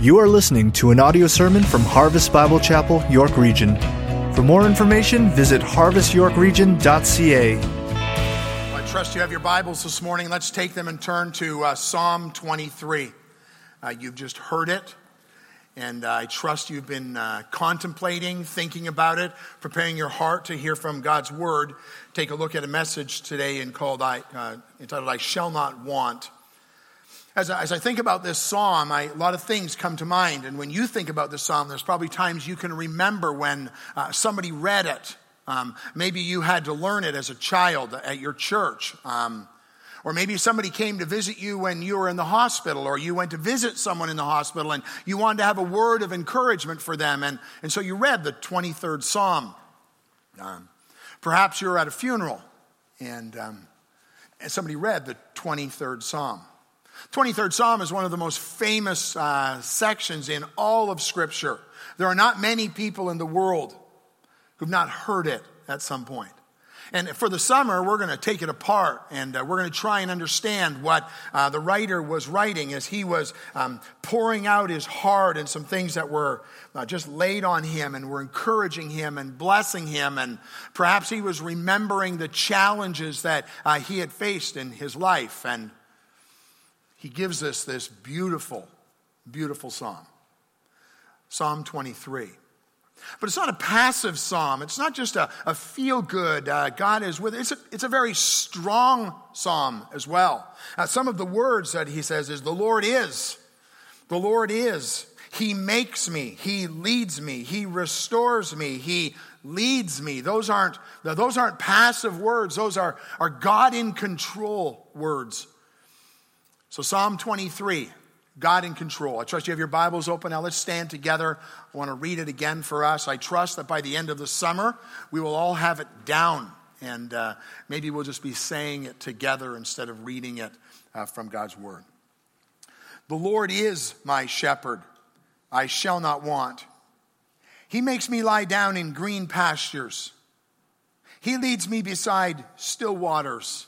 You are listening to an audio sermon from Harvest Bible Chapel, York Region. For more information, visit harvestyorkregion.ca. I trust you have your Bibles this morning. Let's take them and turn to uh, Psalm 23. Uh, you've just heard it, and uh, I trust you've been uh, contemplating, thinking about it, preparing your heart to hear from God's Word. Take a look at a message today and called, I, uh, entitled "I Shall Not Want." As I, as I think about this psalm, I, a lot of things come to mind. And when you think about this psalm, there's probably times you can remember when uh, somebody read it. Um, maybe you had to learn it as a child at your church. Um, or maybe somebody came to visit you when you were in the hospital, or you went to visit someone in the hospital and you wanted to have a word of encouragement for them. And, and so you read the 23rd Psalm. Um, perhaps you were at a funeral and, um, and somebody read the 23rd Psalm. 23rd Psalm is one of the most famous uh, sections in all of Scripture. There are not many people in the world who've not heard it at some point. And for the summer, we're going to take it apart and uh, we're going to try and understand what uh, the writer was writing as he was um, pouring out his heart and some things that were uh, just laid on him and were encouraging him and blessing him. And perhaps he was remembering the challenges that uh, he had faced in his life. And he gives us this beautiful, beautiful psalm. Psalm 23. But it's not a passive psalm. It's not just a, a feel good, uh, God is with it. It's a, it's a very strong psalm as well. Uh, some of the words that he says is, The Lord is. The Lord is. He makes me. He leads me. He restores me. He leads me. Those aren't, those aren't passive words. Those are, are God in control words. So, Psalm 23, God in control. I trust you have your Bibles open. Now, let's stand together. I want to read it again for us. I trust that by the end of the summer, we will all have it down. And uh, maybe we'll just be saying it together instead of reading it uh, from God's Word. The Lord is my shepherd, I shall not want. He makes me lie down in green pastures. He leads me beside still waters.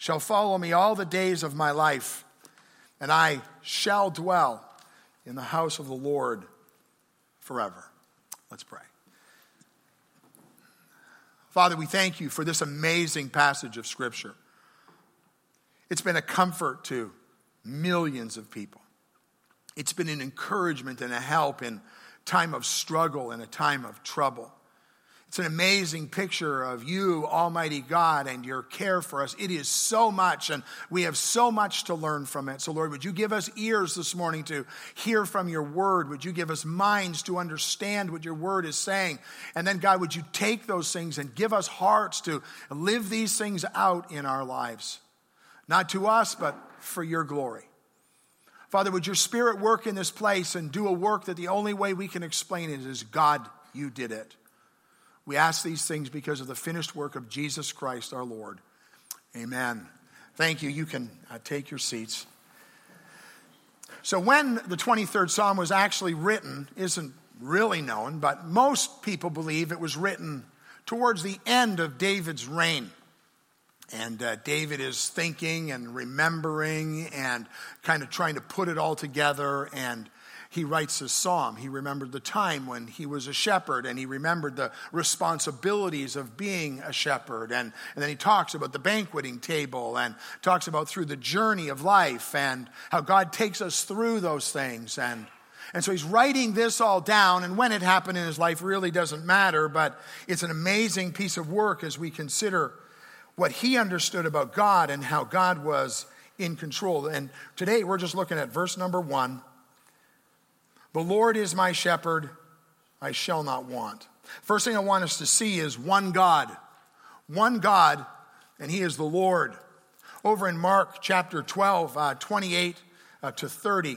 shall follow me all the days of my life, and I shall dwell in the house of the Lord forever. Let's pray. Father, we thank you for this amazing passage of Scripture. It's been a comfort to millions of people. It's been an encouragement and a help in time of struggle and a time of trouble. It's an amazing picture of you, Almighty God, and your care for us. It is so much, and we have so much to learn from it. So, Lord, would you give us ears this morning to hear from your word? Would you give us minds to understand what your word is saying? And then, God, would you take those things and give us hearts to live these things out in our lives? Not to us, but for your glory. Father, would your spirit work in this place and do a work that the only way we can explain it is God, you did it. We ask these things because of the finished work of Jesus Christ our Lord. Amen. Thank you. You can uh, take your seats. So, when the 23rd Psalm was actually written isn't really known, but most people believe it was written towards the end of David's reign. And uh, David is thinking and remembering and kind of trying to put it all together and he writes his psalm. He remembered the time when he was a shepherd and he remembered the responsibilities of being a shepherd. And, and then he talks about the banqueting table and talks about through the journey of life and how God takes us through those things. And, and so he's writing this all down. And when it happened in his life really doesn't matter, but it's an amazing piece of work as we consider what he understood about God and how God was in control. And today we're just looking at verse number one the Lord is my shepherd, I shall not want. First thing I want us to see is one God. One God, and He is the Lord. Over in Mark chapter 12, uh, 28 uh, to 30,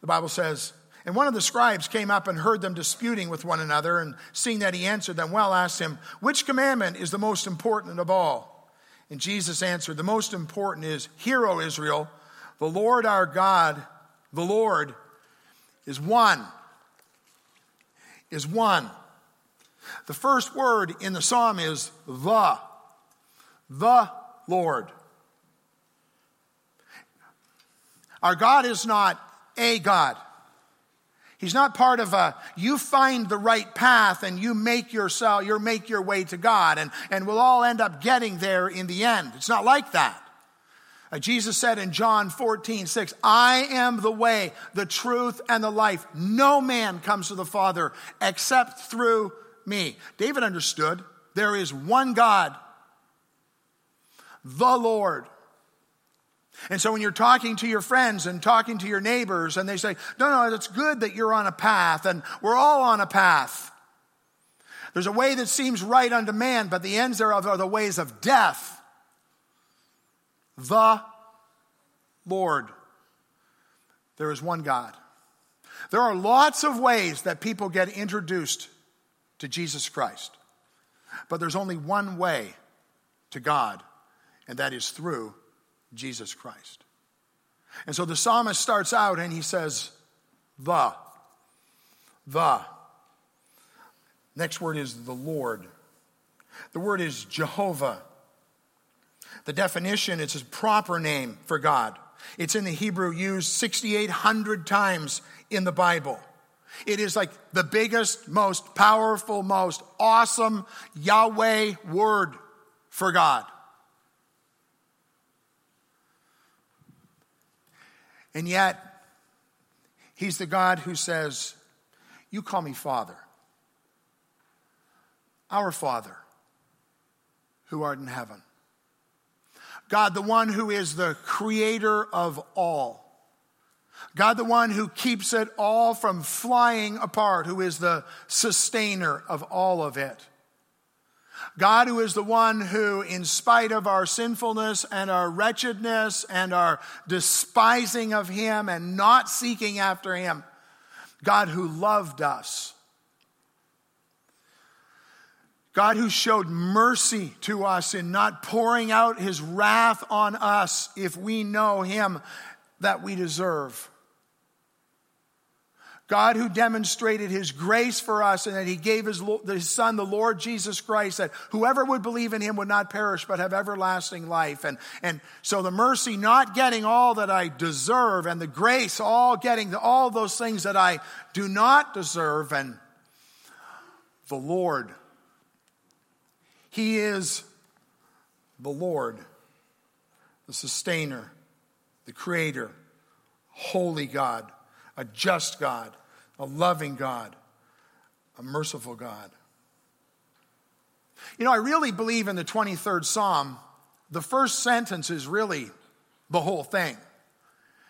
the Bible says, And one of the scribes came up and heard them disputing with one another, and seeing that he answered them well, asked him, Which commandment is the most important of all? And Jesus answered, The most important is, Hear, O Israel, the Lord our God, the Lord, is one. Is one. The first word in the psalm is the. The Lord. Our God is not a God. He's not part of a, you find the right path and you make yourself, you make your way to God and, and we'll all end up getting there in the end. It's not like that. Uh, Jesus said in John 14, 6, I am the way, the truth, and the life. No man comes to the Father except through me. David understood there is one God, the Lord. And so when you're talking to your friends and talking to your neighbors and they say, no, no, it's good that you're on a path and we're all on a path. There's a way that seems right unto man, but the ends thereof are the ways of death. The Lord. There is one God. There are lots of ways that people get introduced to Jesus Christ, but there's only one way to God, and that is through Jesus Christ. And so the psalmist starts out and he says, the. The. Next word is the Lord. The word is Jehovah. The definition, it's a proper name for God. It's in the Hebrew used 6,800 times in the Bible. It is like the biggest, most powerful, most awesome Yahweh word for God. And yet, He's the God who says, You call me Father. Our Father, who art in heaven. God, the one who is the creator of all. God, the one who keeps it all from flying apart, who is the sustainer of all of it. God, who is the one who, in spite of our sinfulness and our wretchedness and our despising of Him and not seeking after Him, God who loved us. God who showed mercy to us in not pouring out his wrath on us if we know him that we deserve. God who demonstrated his grace for us and that he gave his, his, son, the Lord Jesus Christ, that whoever would believe in him would not perish but have everlasting life. And, and so the mercy not getting all that I deserve and the grace all getting all those things that I do not deserve and the Lord. He is the Lord, the sustainer, the creator, holy God, a just God a loving God, a merciful God. You know, I really believe in the 23rd Psalm, the first sentence is really the whole thing.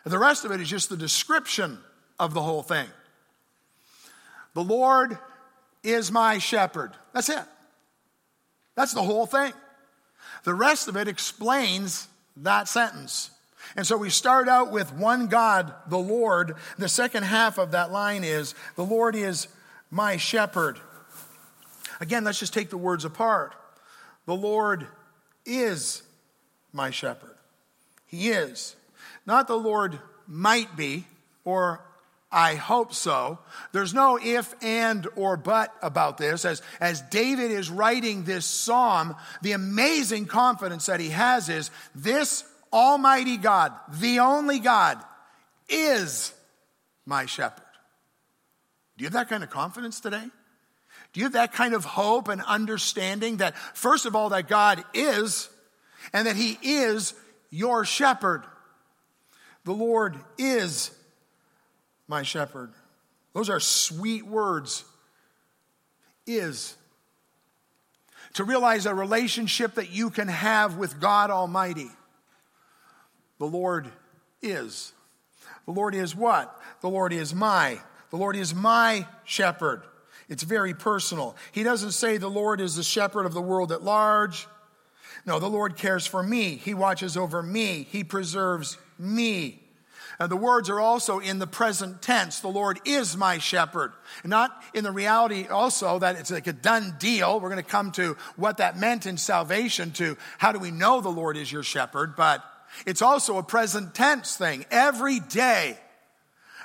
The rest of it is just the description of the whole thing. The Lord is my shepherd. That's it. That's the whole thing. The rest of it explains that sentence. And so we start out with one God, the Lord. The second half of that line is, The Lord is my shepherd. Again, let's just take the words apart. The Lord is my shepherd. He is. Not the Lord might be, or I hope so. There's no if, and, or but about this. As, as David is writing this psalm, the amazing confidence that he has is this Almighty God, the only God, is my shepherd. Do you have that kind of confidence today? Do you have that kind of hope and understanding that, first of all, that God is, and that He is your shepherd? The Lord is my shepherd. Those are sweet words. Is. To realize a relationship that you can have with God Almighty. The Lord is. The Lord is what? The Lord is my. The Lord is my shepherd. It's very personal. He doesn't say the Lord is the shepherd of the world at large. No, the Lord cares for me. He watches over me. He preserves me. Uh, the words are also in the present tense. The Lord is my shepherd. Not in the reality also that it's like a done deal. We're going to come to what that meant in salvation to how do we know the Lord is your shepherd, but it's also a present tense thing. Every day,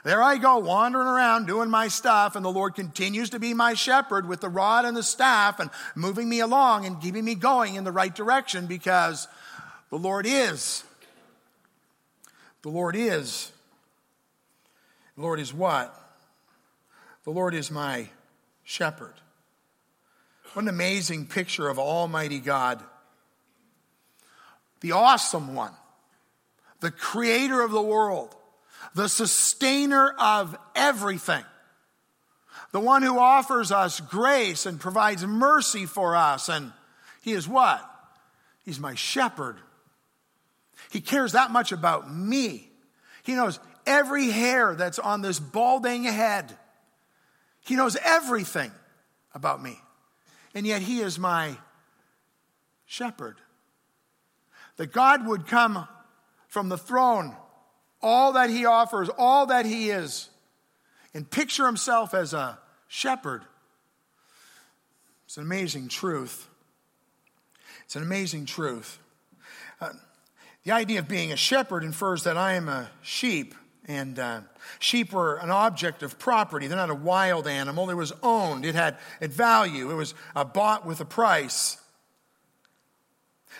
there I go wandering around doing my stuff, and the Lord continues to be my shepherd with the rod and the staff and moving me along and keeping me going in the right direction because the Lord is the Lord is. The Lord is what? The Lord is my shepherd. What an amazing picture of Almighty God. The awesome one, the creator of the world, the sustainer of everything, the one who offers us grace and provides mercy for us. And he is what? He's my shepherd. He cares that much about me. He knows every hair that's on this balding head. He knows everything about me. And yet, He is my shepherd. That God would come from the throne, all that He offers, all that He is, and picture Himself as a shepherd. It's an amazing truth. It's an amazing truth. Uh, the idea of being a shepherd infers that I am a sheep, and uh, sheep were an object of property. They're not a wild animal. It was owned, it had it value, it was uh, bought with a price.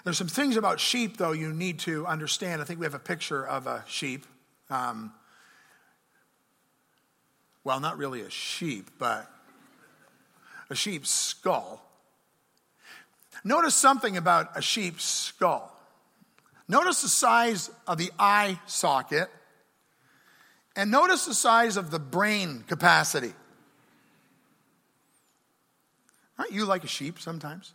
There's some things about sheep, though, you need to understand. I think we have a picture of a sheep. Um, well, not really a sheep, but a sheep's skull. Notice something about a sheep's skull. Notice the size of the eye socket and notice the size of the brain capacity. Aren't you like a sheep sometimes?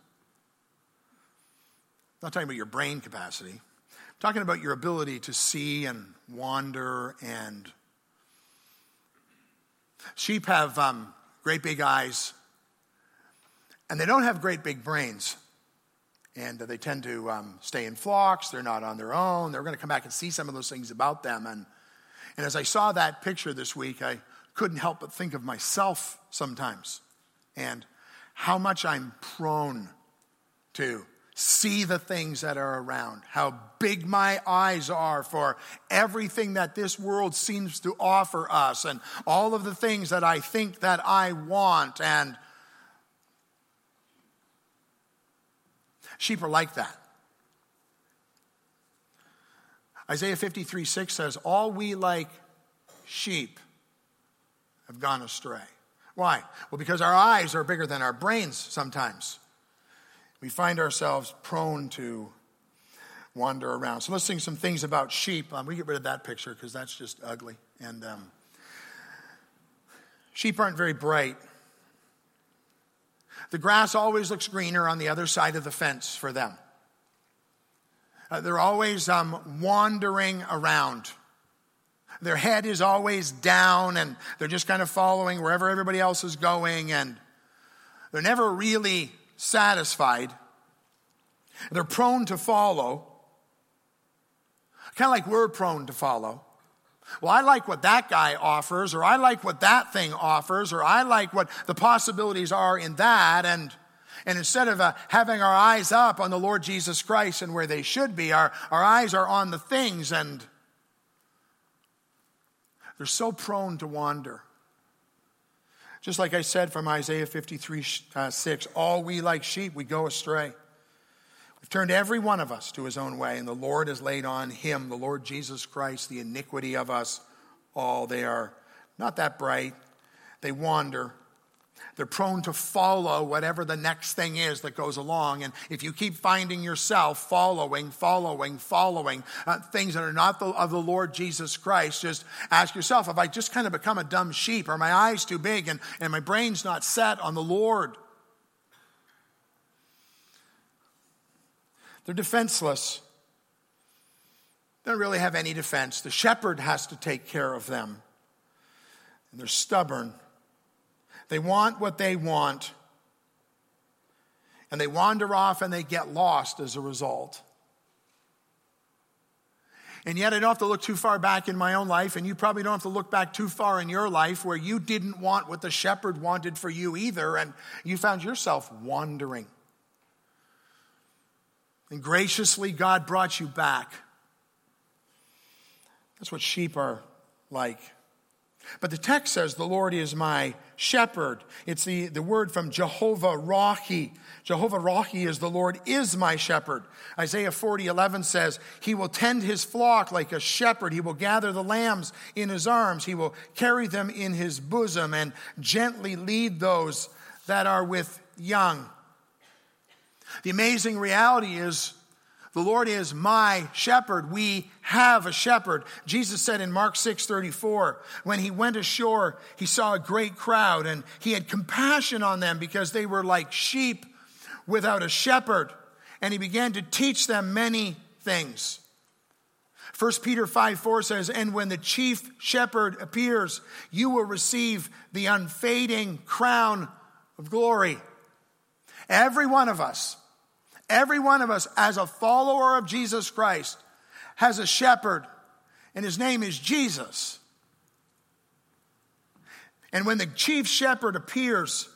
I'm not talking about your brain capacity. I'm talking about your ability to see and wander and. Sheep have um, great big eyes, and they don't have great big brains and they tend to um, stay in flocks. They're not on their own. They're going to come back and see some of those things about them. And, and as I saw that picture this week, I couldn't help but think of myself sometimes and how much I'm prone to see the things that are around, how big my eyes are for everything that this world seems to offer us, and all of the things that I think that I want, and Sheep are like that. Isaiah 53 6 says, All we like sheep have gone astray. Why? Well, because our eyes are bigger than our brains sometimes. We find ourselves prone to wander around. So let's sing some things about sheep. Um, we get rid of that picture because that's just ugly. And um, sheep aren't very bright. The grass always looks greener on the other side of the fence for them. Uh, they're always um, wandering around. Their head is always down and they're just kind of following wherever everybody else is going and they're never really satisfied. They're prone to follow, kind of like we're prone to follow. Well, I like what that guy offers, or I like what that thing offers, or I like what the possibilities are in that. And, and instead of uh, having our eyes up on the Lord Jesus Christ and where they should be, our, our eyes are on the things, and they're so prone to wander. Just like I said from Isaiah 53 uh, 6, all we like sheep, we go astray. We've turned every one of us to his own way, and the Lord has laid on him, the Lord Jesus Christ, the iniquity of us all. They are not that bright, they wander. They're prone to follow whatever the next thing is that goes along. And if you keep finding yourself following, following, following uh, things that are not the, of the Lord Jesus Christ, just ask yourself, have I just kind of become a dumb sheep? Are my eyes too big and, and my brain's not set on the Lord? They're defenseless. They don't really have any defense. The shepherd has to take care of them. And they're stubborn. They want what they want. And they wander off and they get lost as a result. And yet, I don't have to look too far back in my own life, and you probably don't have to look back too far in your life where you didn't want what the shepherd wanted for you either, and you found yourself wandering. And graciously, God brought you back. That's what sheep are like. But the text says, The Lord is my shepherd. It's the, the word from Jehovah Rahi. Jehovah Rahi is the Lord is my shepherd. Isaiah 40, 11 says, He will tend his flock like a shepherd. He will gather the lambs in his arms. He will carry them in his bosom and gently lead those that are with young. The amazing reality is the Lord is my shepherd. We have a shepherd. Jesus said in Mark 6 34, when he went ashore, he saw a great crowd and he had compassion on them because they were like sheep without a shepherd. And he began to teach them many things. 1 Peter 5 4 says, And when the chief shepherd appears, you will receive the unfading crown of glory. Every one of us Every one of us, as a follower of Jesus Christ, has a shepherd, and his name is Jesus. And when the chief shepherd appears,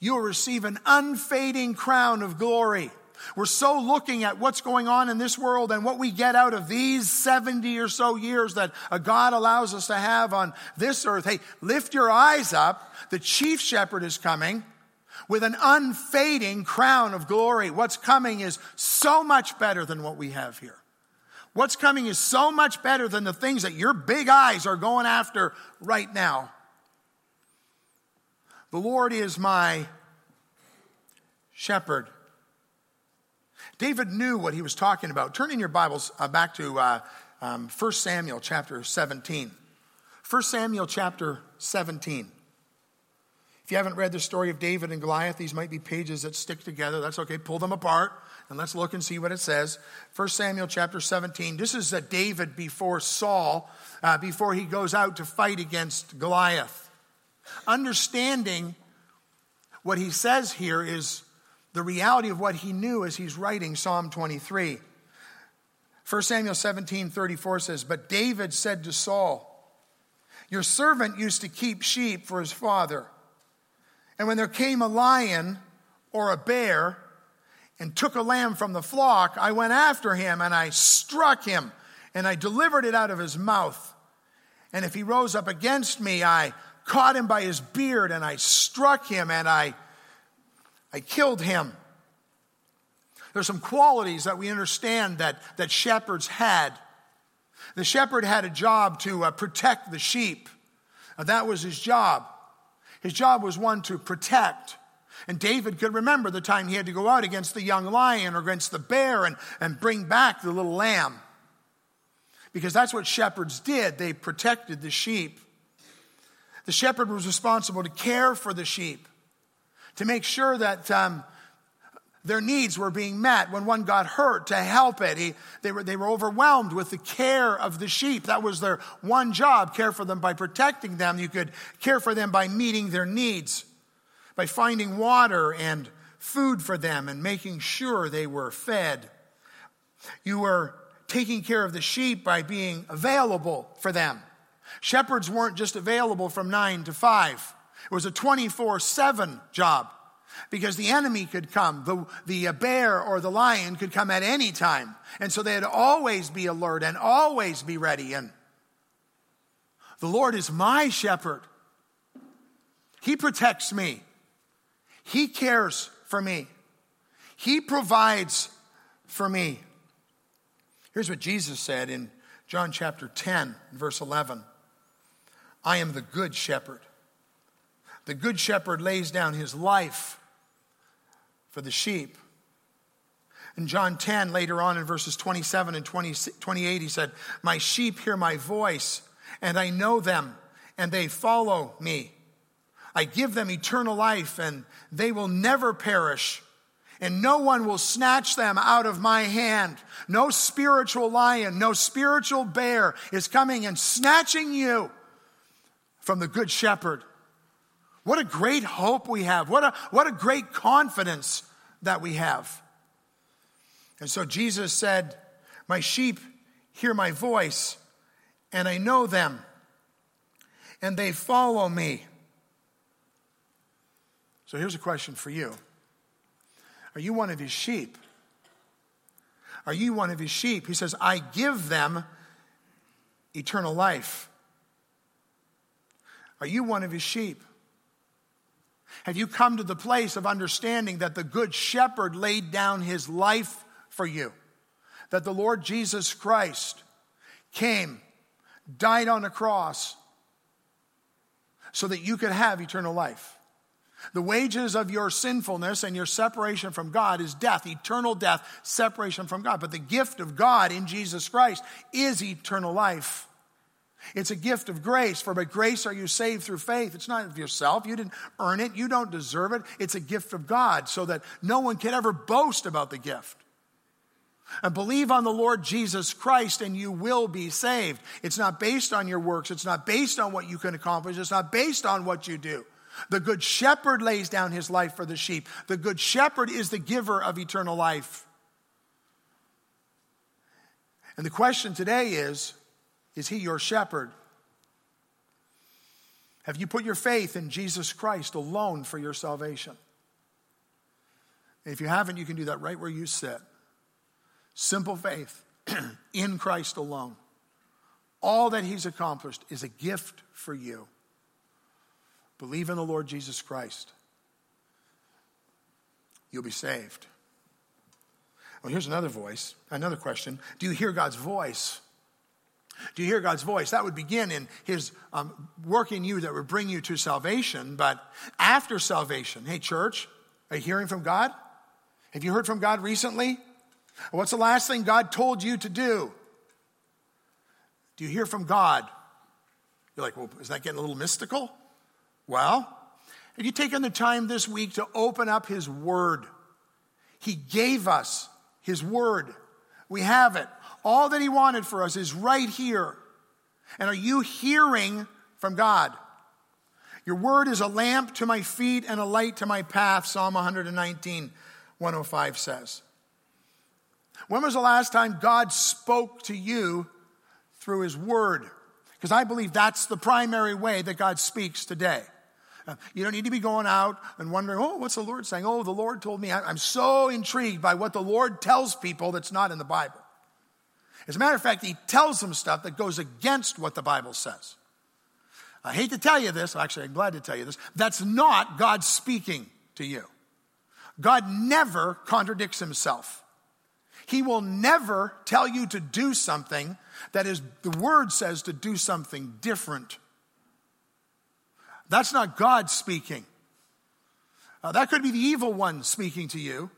you will receive an unfading crown of glory. We're so looking at what's going on in this world and what we get out of these 70 or so years that God allows us to have on this earth. Hey, lift your eyes up. The chief shepherd is coming with an unfading crown of glory. What's coming is so much better than what we have here. What's coming is so much better than the things that your big eyes are going after right now. The Lord is my shepherd. David knew what he was talking about. Turn in your Bibles uh, back to uh, um, 1 Samuel chapter 17. 1 Samuel chapter 17. If you haven't read the story of David and Goliath, these might be pages that stick together. That's okay. Pull them apart and let's look and see what it says. 1 Samuel chapter 17. This is a David before Saul, uh, before he goes out to fight against Goliath. Understanding what he says here is the reality of what he knew as he's writing Psalm 23. 1 Samuel 17 34 says, But David said to Saul, Your servant used to keep sheep for his father. And when there came a lion or a bear and took a lamb from the flock, I went after him and I struck him and I delivered it out of his mouth. And if he rose up against me, I caught him by his beard and I struck him and I, I killed him. There's some qualities that we understand that, that shepherds had. The shepherd had a job to uh, protect the sheep. Uh, that was his job. His job was one to protect. And David could remember the time he had to go out against the young lion or against the bear and, and bring back the little lamb. Because that's what shepherds did. They protected the sheep. The shepherd was responsible to care for the sheep, to make sure that um, their needs were being met. When one got hurt, to help it. He, they, were, they were overwhelmed with the care of the sheep. That was their one job care for them by protecting them. You could care for them by meeting their needs, by finding water and food for them and making sure they were fed. You were taking care of the sheep by being available for them. Shepherds weren't just available from nine to five, it was a 24 7 job because the enemy could come. The, the uh, bear or the lion could come at any time. And so they had always be alert and always be ready. And the Lord is my shepherd. He protects me. He cares for me. He provides for me. Here's what Jesus said in John chapter 10, verse 11 I am the good shepherd. The good shepherd lays down his life for the sheep. In John 10, later on in verses 27 and 20, 28, he said, My sheep hear my voice, and I know them, and they follow me. I give them eternal life, and they will never perish, and no one will snatch them out of my hand. No spiritual lion, no spiritual bear is coming and snatching you from the good shepherd. What a great hope we have. What a, what a great confidence that we have. And so Jesus said, My sheep hear my voice, and I know them, and they follow me. So here's a question for you Are you one of his sheep? Are you one of his sheep? He says, I give them eternal life. Are you one of his sheep? Have you come to the place of understanding that the Good Shepherd laid down his life for you? That the Lord Jesus Christ came, died on a cross, so that you could have eternal life. The wages of your sinfulness and your separation from God is death, eternal death, separation from God. But the gift of God in Jesus Christ is eternal life. It's a gift of grace, for by grace are you saved through faith. It's not of yourself. You didn't earn it. You don't deserve it. It's a gift of God so that no one can ever boast about the gift. And believe on the Lord Jesus Christ and you will be saved. It's not based on your works. It's not based on what you can accomplish. It's not based on what you do. The good shepherd lays down his life for the sheep. The good shepherd is the giver of eternal life. And the question today is is he your shepherd? Have you put your faith in Jesus Christ alone for your salvation? if you haven't, you can do that right where you sit. Simple faith in Christ alone. All that he's accomplished is a gift for you. Believe in the Lord Jesus Christ. You'll be saved. Well, here's another voice, another question. Do you hear God's voice? Do you hear God's voice? That would begin in His um, work in you that would bring you to salvation. But after salvation, hey, church, are you hearing from God? Have you heard from God recently? What's the last thing God told you to do? Do you hear from God? You're like, well, is that getting a little mystical? Well, have you taken the time this week to open up His Word? He gave us His Word. We have it. All that He wanted for us is right here. And are you hearing from God? Your word is a lamp to my feet and a light to my path, Psalm 119, 105 says. When was the last time God spoke to you through His Word? Because I believe that's the primary way that God speaks today. Uh, you don't need to be going out and wondering, oh, what's the Lord saying? Oh, the Lord told me. I'm so intrigued by what the Lord tells people that's not in the Bible. As a matter of fact, He tells them stuff that goes against what the Bible says. I hate to tell you this, actually, I'm glad to tell you this. That's not God speaking to you. God never contradicts Himself. He will never tell you to do something that is, the word says to do something different. That's not God speaking. Uh, that could be the evil one speaking to you,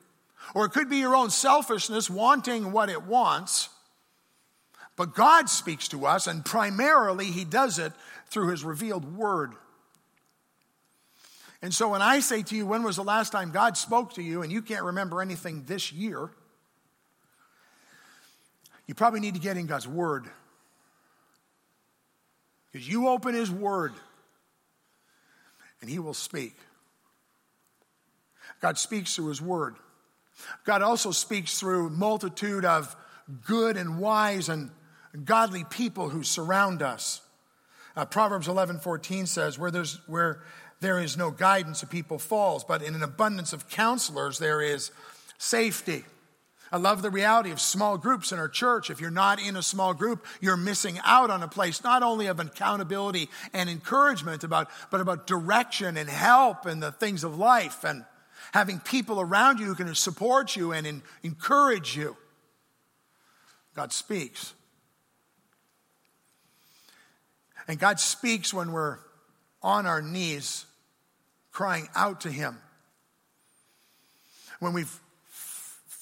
or it could be your own selfishness wanting what it wants. But God speaks to us, and primarily He does it through His revealed word. And so when I say to you, when was the last time God spoke to you, and you can't remember anything this year, you probably need to get in God's Word. Because you open His Word and He will speak. God speaks through His Word. God also speaks through multitude of good and wise and godly people who surround us. Uh, Proverbs 11 14 says, where, there's, where there is no guidance, a people falls, but in an abundance of counselors, there is safety. I love the reality of small groups in our church. If you're not in a small group, you're missing out on a place not only of accountability and encouragement about, but about direction and help and the things of life and having people around you who can support you and encourage you. God speaks. And God speaks when we're on our knees crying out to Him. When we've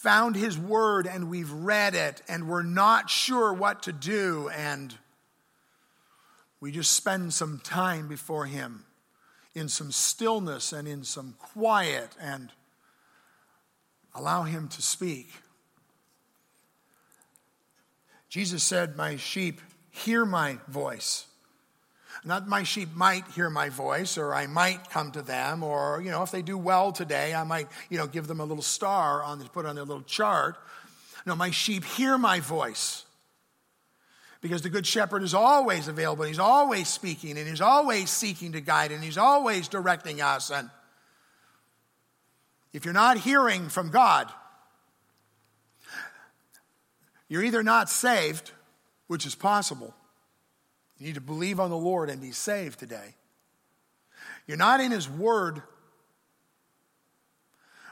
found his word and we've read it and we're not sure what to do and we just spend some time before him in some stillness and in some quiet and allow him to speak. Jesus said, My sheep hear my voice. Not my sheep might hear my voice, or I might come to them, or, you know, if they do well today, I might, you know, give them a little star on, put on their little chart. No, my sheep hear my voice. Because the Good Shepherd is always available, he's always speaking, and he's always seeking to guide, and he's always directing us. And if you're not hearing from God, you're either not saved, which is possible. You need to believe on the Lord and be saved today. You're not in His Word,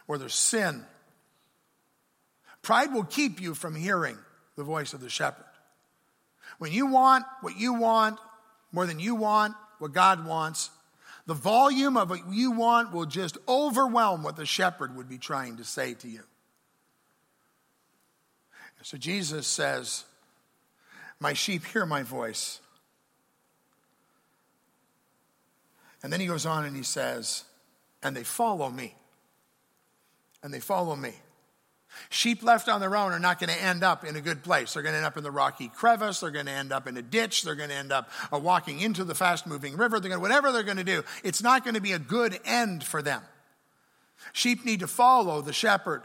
where there's sin. Pride will keep you from hearing the voice of the shepherd. When you want what you want more than you want what God wants, the volume of what you want will just overwhelm what the shepherd would be trying to say to you. So Jesus says, My sheep hear my voice. And then he goes on and he says, And they follow me. And they follow me. Sheep left on their own are not going to end up in a good place. They're going to end up in the rocky crevice. They're going to end up in a ditch. They're going to end up uh, walking into the fast moving river. They're going to, whatever they're going to do, it's not going to be a good end for them. Sheep need to follow the shepherd.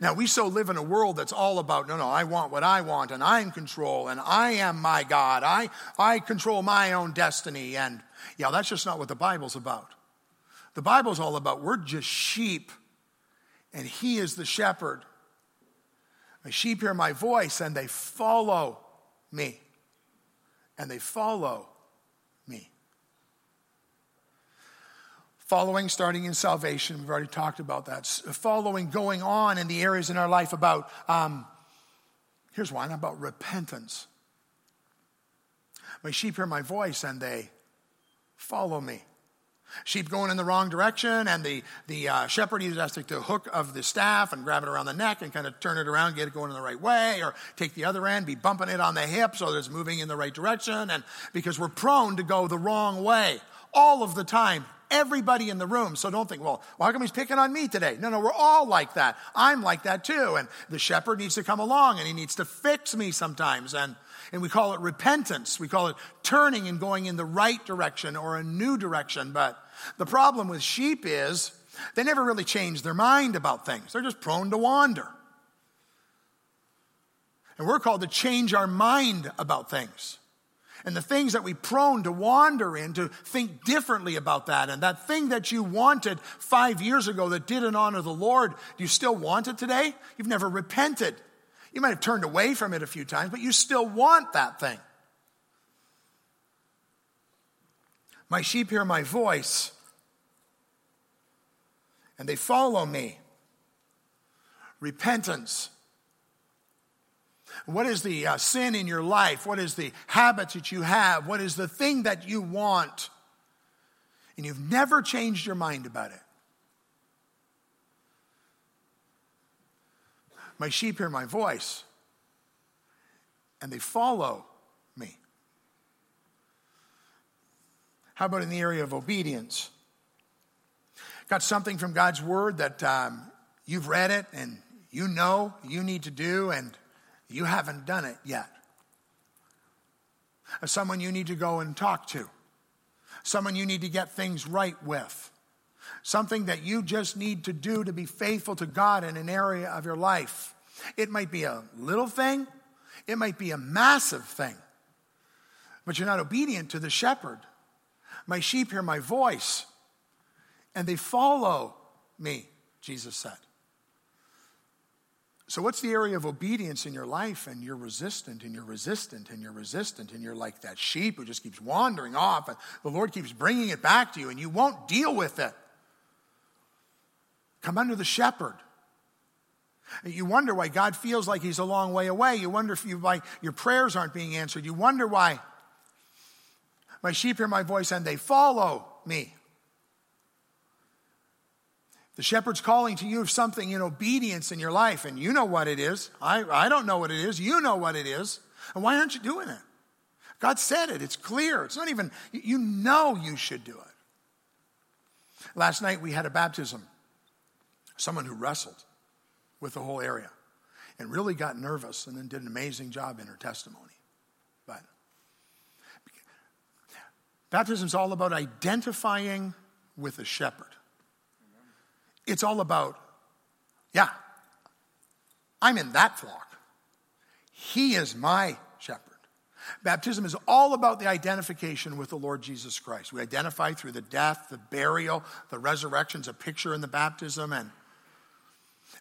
Now, we so live in a world that's all about, no, no, I want what I want and I'm control and I am my God. I, I control my own destiny. And yeah, that's just not what the Bible's about. The Bible's all about we're just sheep and he is the shepherd. My sheep hear my voice and they follow me. And they follow me. Following, starting in salvation, we've already talked about that. Following, going on in the areas in our life about, um, here's one about repentance. My sheep hear my voice and they follow me. Sheep going in the wrong direction, and the, the uh, shepherd either has to take the hook of the staff and grab it around the neck and kind of turn it around, get it going in the right way, or take the other end, be bumping it on the hip so that it's moving in the right direction. And because we're prone to go the wrong way all of the time, everybody in the room. So don't think, well, how come he's picking on me today? No, no, we're all like that. I'm like that too. And the shepherd needs to come along and he needs to fix me sometimes. And and we call it repentance. We call it turning and going in the right direction or a new direction. But the problem with sheep is they never really change their mind about things, they're just prone to wander. And we're called to change our mind about things. And the things that we're prone to wander in, to think differently about that. And that thing that you wanted five years ago that didn't honor the Lord, do you still want it today? You've never repented. You might have turned away from it a few times, but you still want that thing. My sheep hear my voice, and they follow me. Repentance. What is the uh, sin in your life? What is the habits that you have? What is the thing that you want? And you've never changed your mind about it. My sheep hear my voice, and they follow me. How about in the area of obedience? Got something from God's word that um, you've read it and you know you need to do, and you haven't done it yet. Someone you need to go and talk to, someone you need to get things right with something that you just need to do to be faithful to God in an area of your life. It might be a little thing, it might be a massive thing, but you're not obedient to the shepherd. My sheep hear my voice and they follow me, Jesus said. So, what's the area of obedience in your life? And you're resistant, and you're resistant, and you're resistant, and you're like that sheep who just keeps wandering off, and the Lord keeps bringing it back to you, and you won't deal with it. Come under the shepherd. You wonder why God feels like he's a long way away. You wonder if you, why your prayers aren't being answered. You wonder why my sheep hear my voice and they follow me. The shepherd's calling to you of something in obedience in your life, and you know what it is. I, I don't know what it is. You know what it is. And why aren't you doing it? God said it. It's clear. It's not even, you know you should do it. Last night we had a baptism someone who wrestled with the whole area and really got nervous and then did an amazing job in her testimony. But baptism is all about identifying with a shepherd. It's all about, yeah, I'm in that flock. He is my shepherd. Baptism is all about the identification with the Lord Jesus Christ. We identify through the death, the burial, the resurrection. resurrection's a picture in the baptism, and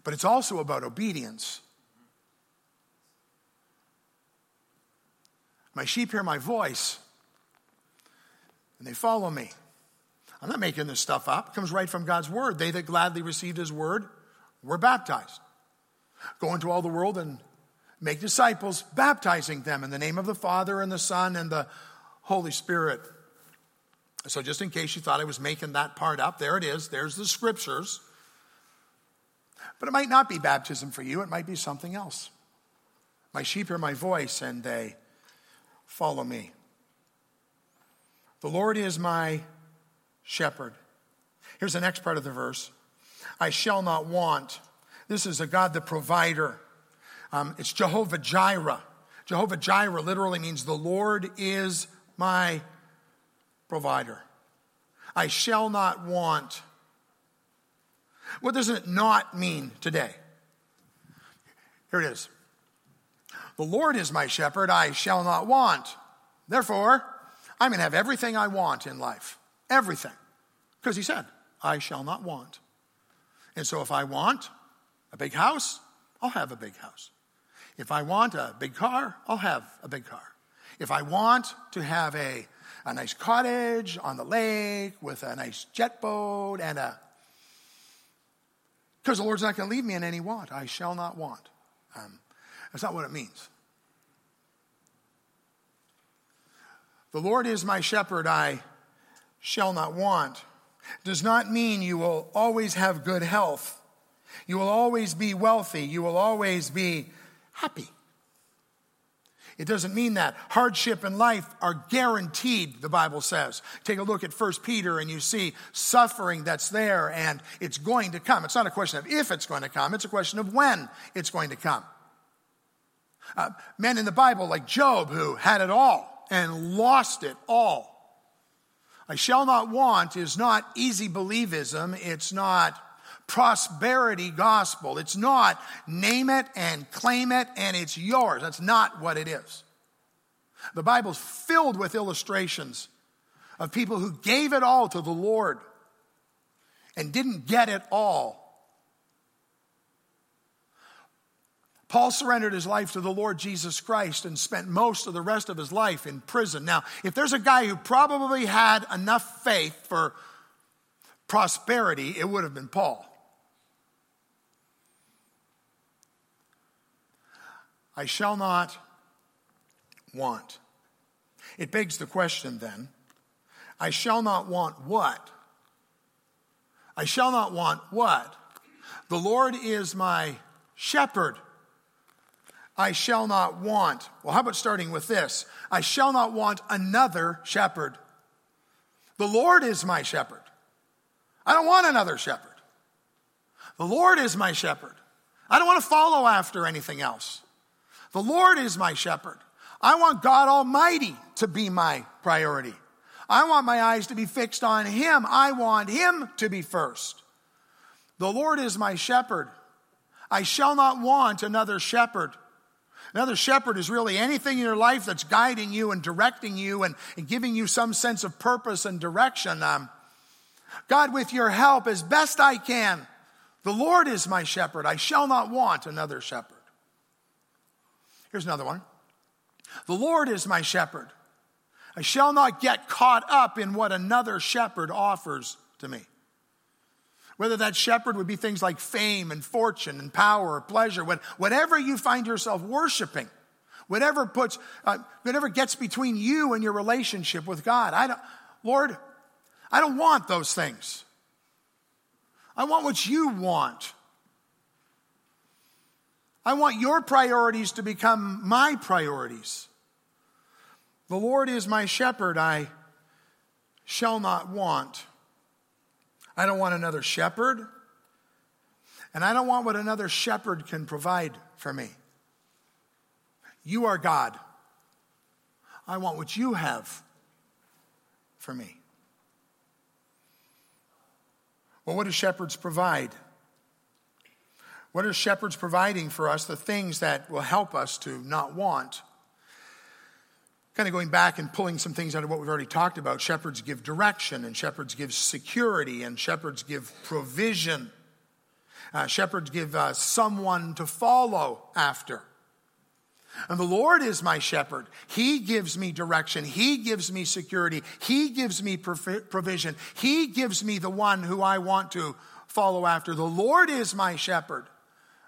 but it's also about obedience. My sheep hear my voice, and they follow me. I'm not making this stuff up. It comes right from God's word. They that gladly received his word were baptized. Go into all the world and make disciples, baptizing them in the name of the Father and the Son and the Holy Spirit. So, just in case you thought I was making that part up, there it is. There's the scriptures. But it might not be baptism for you, it might be something else. My sheep hear my voice and they follow me. The Lord is my shepherd. Here's the next part of the verse I shall not want. This is a God, the provider. Um, it's Jehovah Jireh. Jehovah Jireh literally means the Lord is my provider. I shall not want. What does it not mean today? Here it is. The Lord is my shepherd, I shall not want. Therefore, I'm going to have everything I want in life. Everything. Because he said, I shall not want. And so if I want a big house, I'll have a big house. If I want a big car, I'll have a big car. If I want to have a, a nice cottage on the lake with a nice jet boat and a. Because the Lord's not going to leave me in any want. I shall not want. Um, that's not what it means. The Lord is my shepherd, I shall not want. Does not mean you will always have good health. You will always be wealthy. You will always be happy. It doesn't mean that. Hardship and life are guaranteed, the Bible says. Take a look at 1 Peter and you see suffering that's there and it's going to come. It's not a question of if it's going to come, it's a question of when it's going to come. Uh, men in the Bible like Job who had it all and lost it all. I shall not want is not easy believism. It's not prosperity gospel. It's not name it and claim it and it's yours. That's not what it is. The Bible's filled with illustrations of people who gave it all to the Lord and didn't get it all. Paul surrendered his life to the Lord Jesus Christ and spent most of the rest of his life in prison. Now, if there's a guy who probably had enough faith for prosperity, it would have been Paul. I shall not want. It begs the question then I shall not want what? I shall not want what? The Lord is my shepherd. I shall not want. Well, how about starting with this? I shall not want another shepherd. The Lord is my shepherd. I don't want another shepherd. The Lord is my shepherd. I don't want to follow after anything else. The Lord is my shepherd. I want God Almighty to be my priority. I want my eyes to be fixed on Him. I want Him to be first. The Lord is my shepherd. I shall not want another shepherd. Another shepherd is really anything in your life that's guiding you and directing you and, and giving you some sense of purpose and direction. Um, God, with your help, as best I can, the Lord is my shepherd. I shall not want another shepherd. Here's another one. The Lord is my shepherd. I shall not get caught up in what another shepherd offers to me. Whether that shepherd would be things like fame and fortune and power or pleasure, whatever you find yourself worshiping, whatever puts, uh, whatever gets between you and your relationship with God. I don't, Lord, I don't want those things. I want what you want. I want your priorities to become my priorities. The Lord is my shepherd, I shall not want. I don't want another shepherd, and I don't want what another shepherd can provide for me. You are God. I want what you have for me. Well, what do shepherds provide? What are shepherds providing for us? The things that will help us to not want. kind of going back and pulling some things out of what we've already talked about. Shepherds give direction, and shepherds give security, and shepherds give provision. Uh, shepherds give uh, someone to follow after. And the Lord is my shepherd. He gives me direction. He gives me security. He gives me provision. He gives me the one who I want to follow after. The Lord is my shepherd.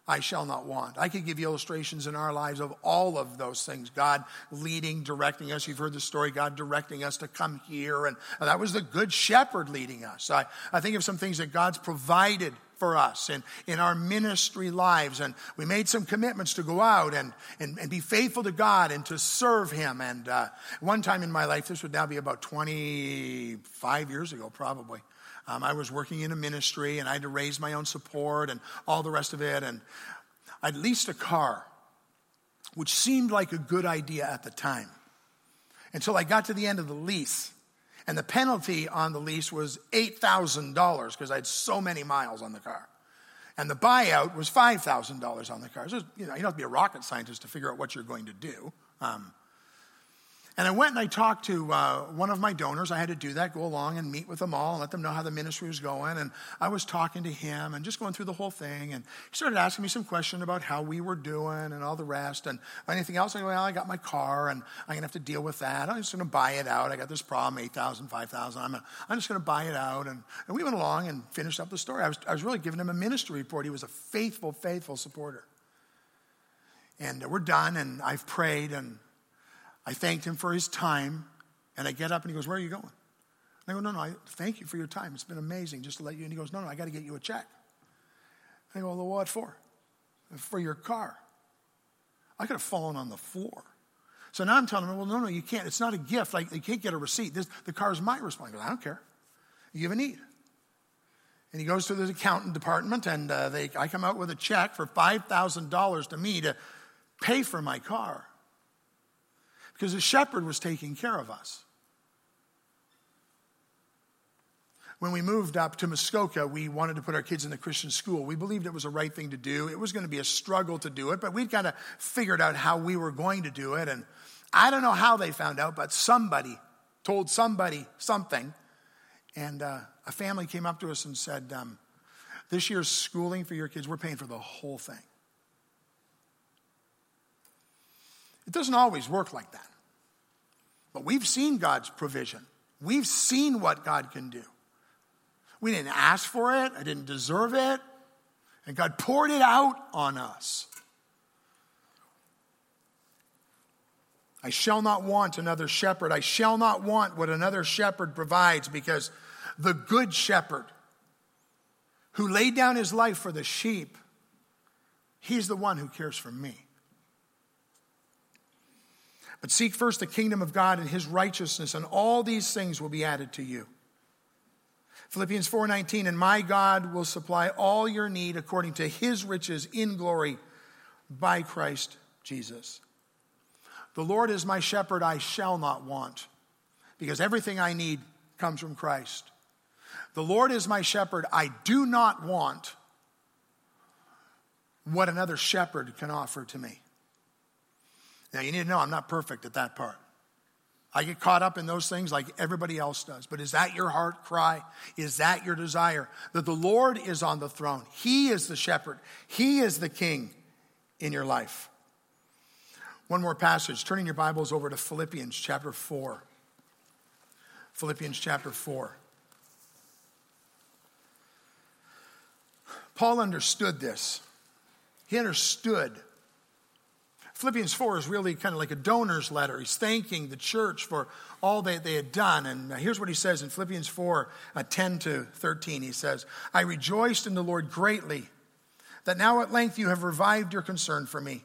I shall not want. I could give you illustrations in our lives of all of those things. God leading, directing us. You've heard the story, God directing us to come here. And that was the good shepherd leading us. I, I think of some things that God's provided for us and in our ministry lives. And we made some commitments to go out and, and, and be faithful to God and to serve Him. And uh, one time in my life, this would now be about 25 years ago, probably. Um, I was working in a ministry and I had to raise my own support and all the rest of it. And I'd leased a car, which seemed like a good idea at the time until I got to the end of the lease. And the penalty on the lease was $8,000 because I had so many miles on the car. And the buyout was $5,000 on the car. So, you know, you don't have to be a rocket scientist to figure out what you're going to do. Um, and I went and I talked to uh, one of my donors. I had to do that, go along and meet with them all and let them know how the ministry was going. And I was talking to him and just going through the whole thing. And he started asking me some questions about how we were doing and all the rest. And anything else, I go, well, I got my car and I'm going to have to deal with that. I'm just going to buy it out. I got this problem, 8,000, 5,000. I'm, I'm just going to buy it out. And, and we went along and finished up the story. I was, I was really giving him a ministry report. He was a faithful, faithful supporter. And we're done and I've prayed and I thanked him for his time, and I get up and he goes, Where are you going? And I go, No, no, I thank you for your time. It's been amazing just to let you. And he goes, No, no, I got to get you a check. And I go, Well, what for? For your car. I could have fallen on the floor. So now I'm telling him, Well, no, no, you can't. It's not a gift. Like, you can't get a receipt. This, the car is my responsibility. I don't care. You have a need. And he goes to the accountant department, and uh, they, I come out with a check for $5,000 to me to pay for my car because the shepherd was taking care of us. When we moved up to Muskoka, we wanted to put our kids in the Christian school. We believed it was the right thing to do. It was going to be a struggle to do it, but we'd kind of figured out how we were going to do it. And I don't know how they found out, but somebody told somebody something. And uh, a family came up to us and said, um, This year's schooling for your kids, we're paying for the whole thing. It doesn't always work like that. But we've seen God's provision. We've seen what God can do. We didn't ask for it, I didn't deserve it, and God poured it out on us. I shall not want another shepherd. I shall not want what another shepherd provides because the good shepherd who laid down his life for the sheep, he's the one who cares for me. But seek first the kingdom of God and his righteousness, and all these things will be added to you. Philippians 4:19 and my God will supply all your need according to his riches in glory by Christ Jesus. The Lord is my shepherd I shall not want because everything I need comes from Christ. The Lord is my shepherd I do not want what another shepherd can offer to me. Now, you need to know I'm not perfect at that part. I get caught up in those things like everybody else does. But is that your heart cry? Is that your desire? That the Lord is on the throne. He is the shepherd. He is the king in your life. One more passage. Turning your Bibles over to Philippians chapter 4. Philippians chapter 4. Paul understood this. He understood Philippians 4 is really kind of like a donor's letter. He's thanking the church for all that they had done. And here's what he says in Philippians 4 uh, 10 to 13. He says, I rejoiced in the Lord greatly that now at length you have revived your concern for me.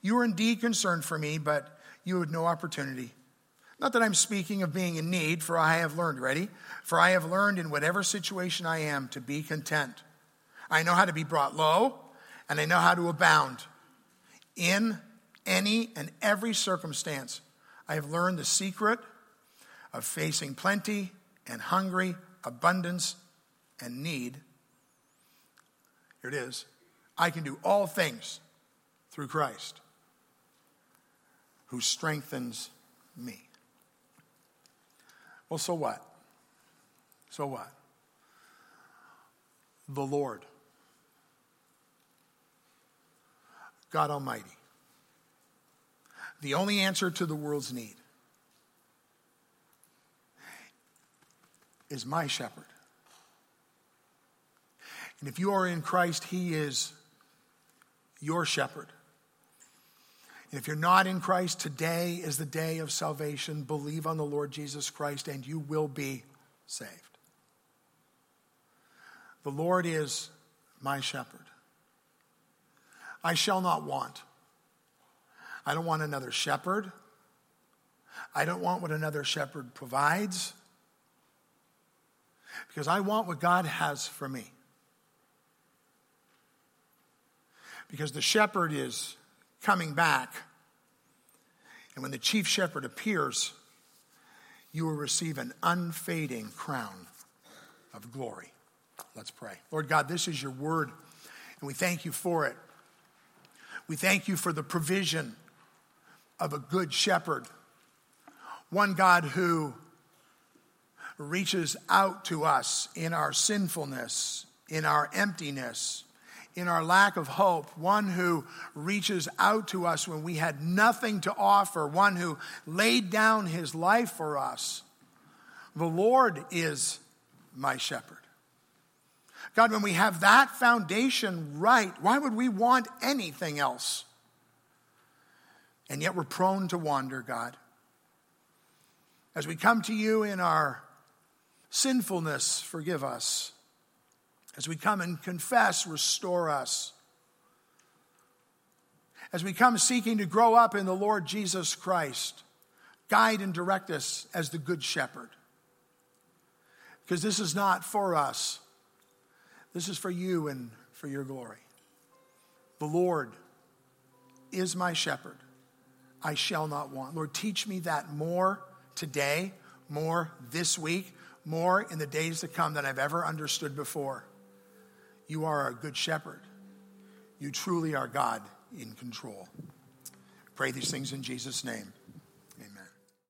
You were indeed concerned for me, but you had no opportunity. Not that I'm speaking of being in need, for I have learned, ready? For I have learned in whatever situation I am to be content. I know how to be brought low, and I know how to abound. In any and every circumstance. I have learned the secret of facing plenty and hungry, abundance and need. Here it is. I can do all things through Christ who strengthens me. Well, so what? So what? The Lord, God Almighty, the only answer to the world's need, is my shepherd. And if you are in Christ, He is your shepherd. And if you're not in Christ, today is the day of salvation. Believe on the Lord Jesus Christ, and you will be saved. The Lord is my shepherd. I shall not want. I don't want another shepherd. I don't want what another shepherd provides because I want what God has for me. Because the shepherd is coming back. And when the chief shepherd appears, you will receive an unfading crown of glory. Let's pray. Lord God, this is your word, and we thank you for it. We thank you for the provision of a good shepherd, one God who reaches out to us in our sinfulness, in our emptiness, in our lack of hope, one who reaches out to us when we had nothing to offer, one who laid down his life for us. The Lord is my shepherd. God, when we have that foundation right, why would we want anything else? And yet we're prone to wander, God. As we come to you in our sinfulness, forgive us. As we come and confess, restore us. As we come seeking to grow up in the Lord Jesus Christ, guide and direct us as the Good Shepherd. Because this is not for us, this is for you and for your glory. The Lord is my shepherd. I shall not want. Lord, teach me that more today, more this week, more in the days to come than I've ever understood before. You are a good shepherd. You truly are God in control. Pray these things in Jesus' name.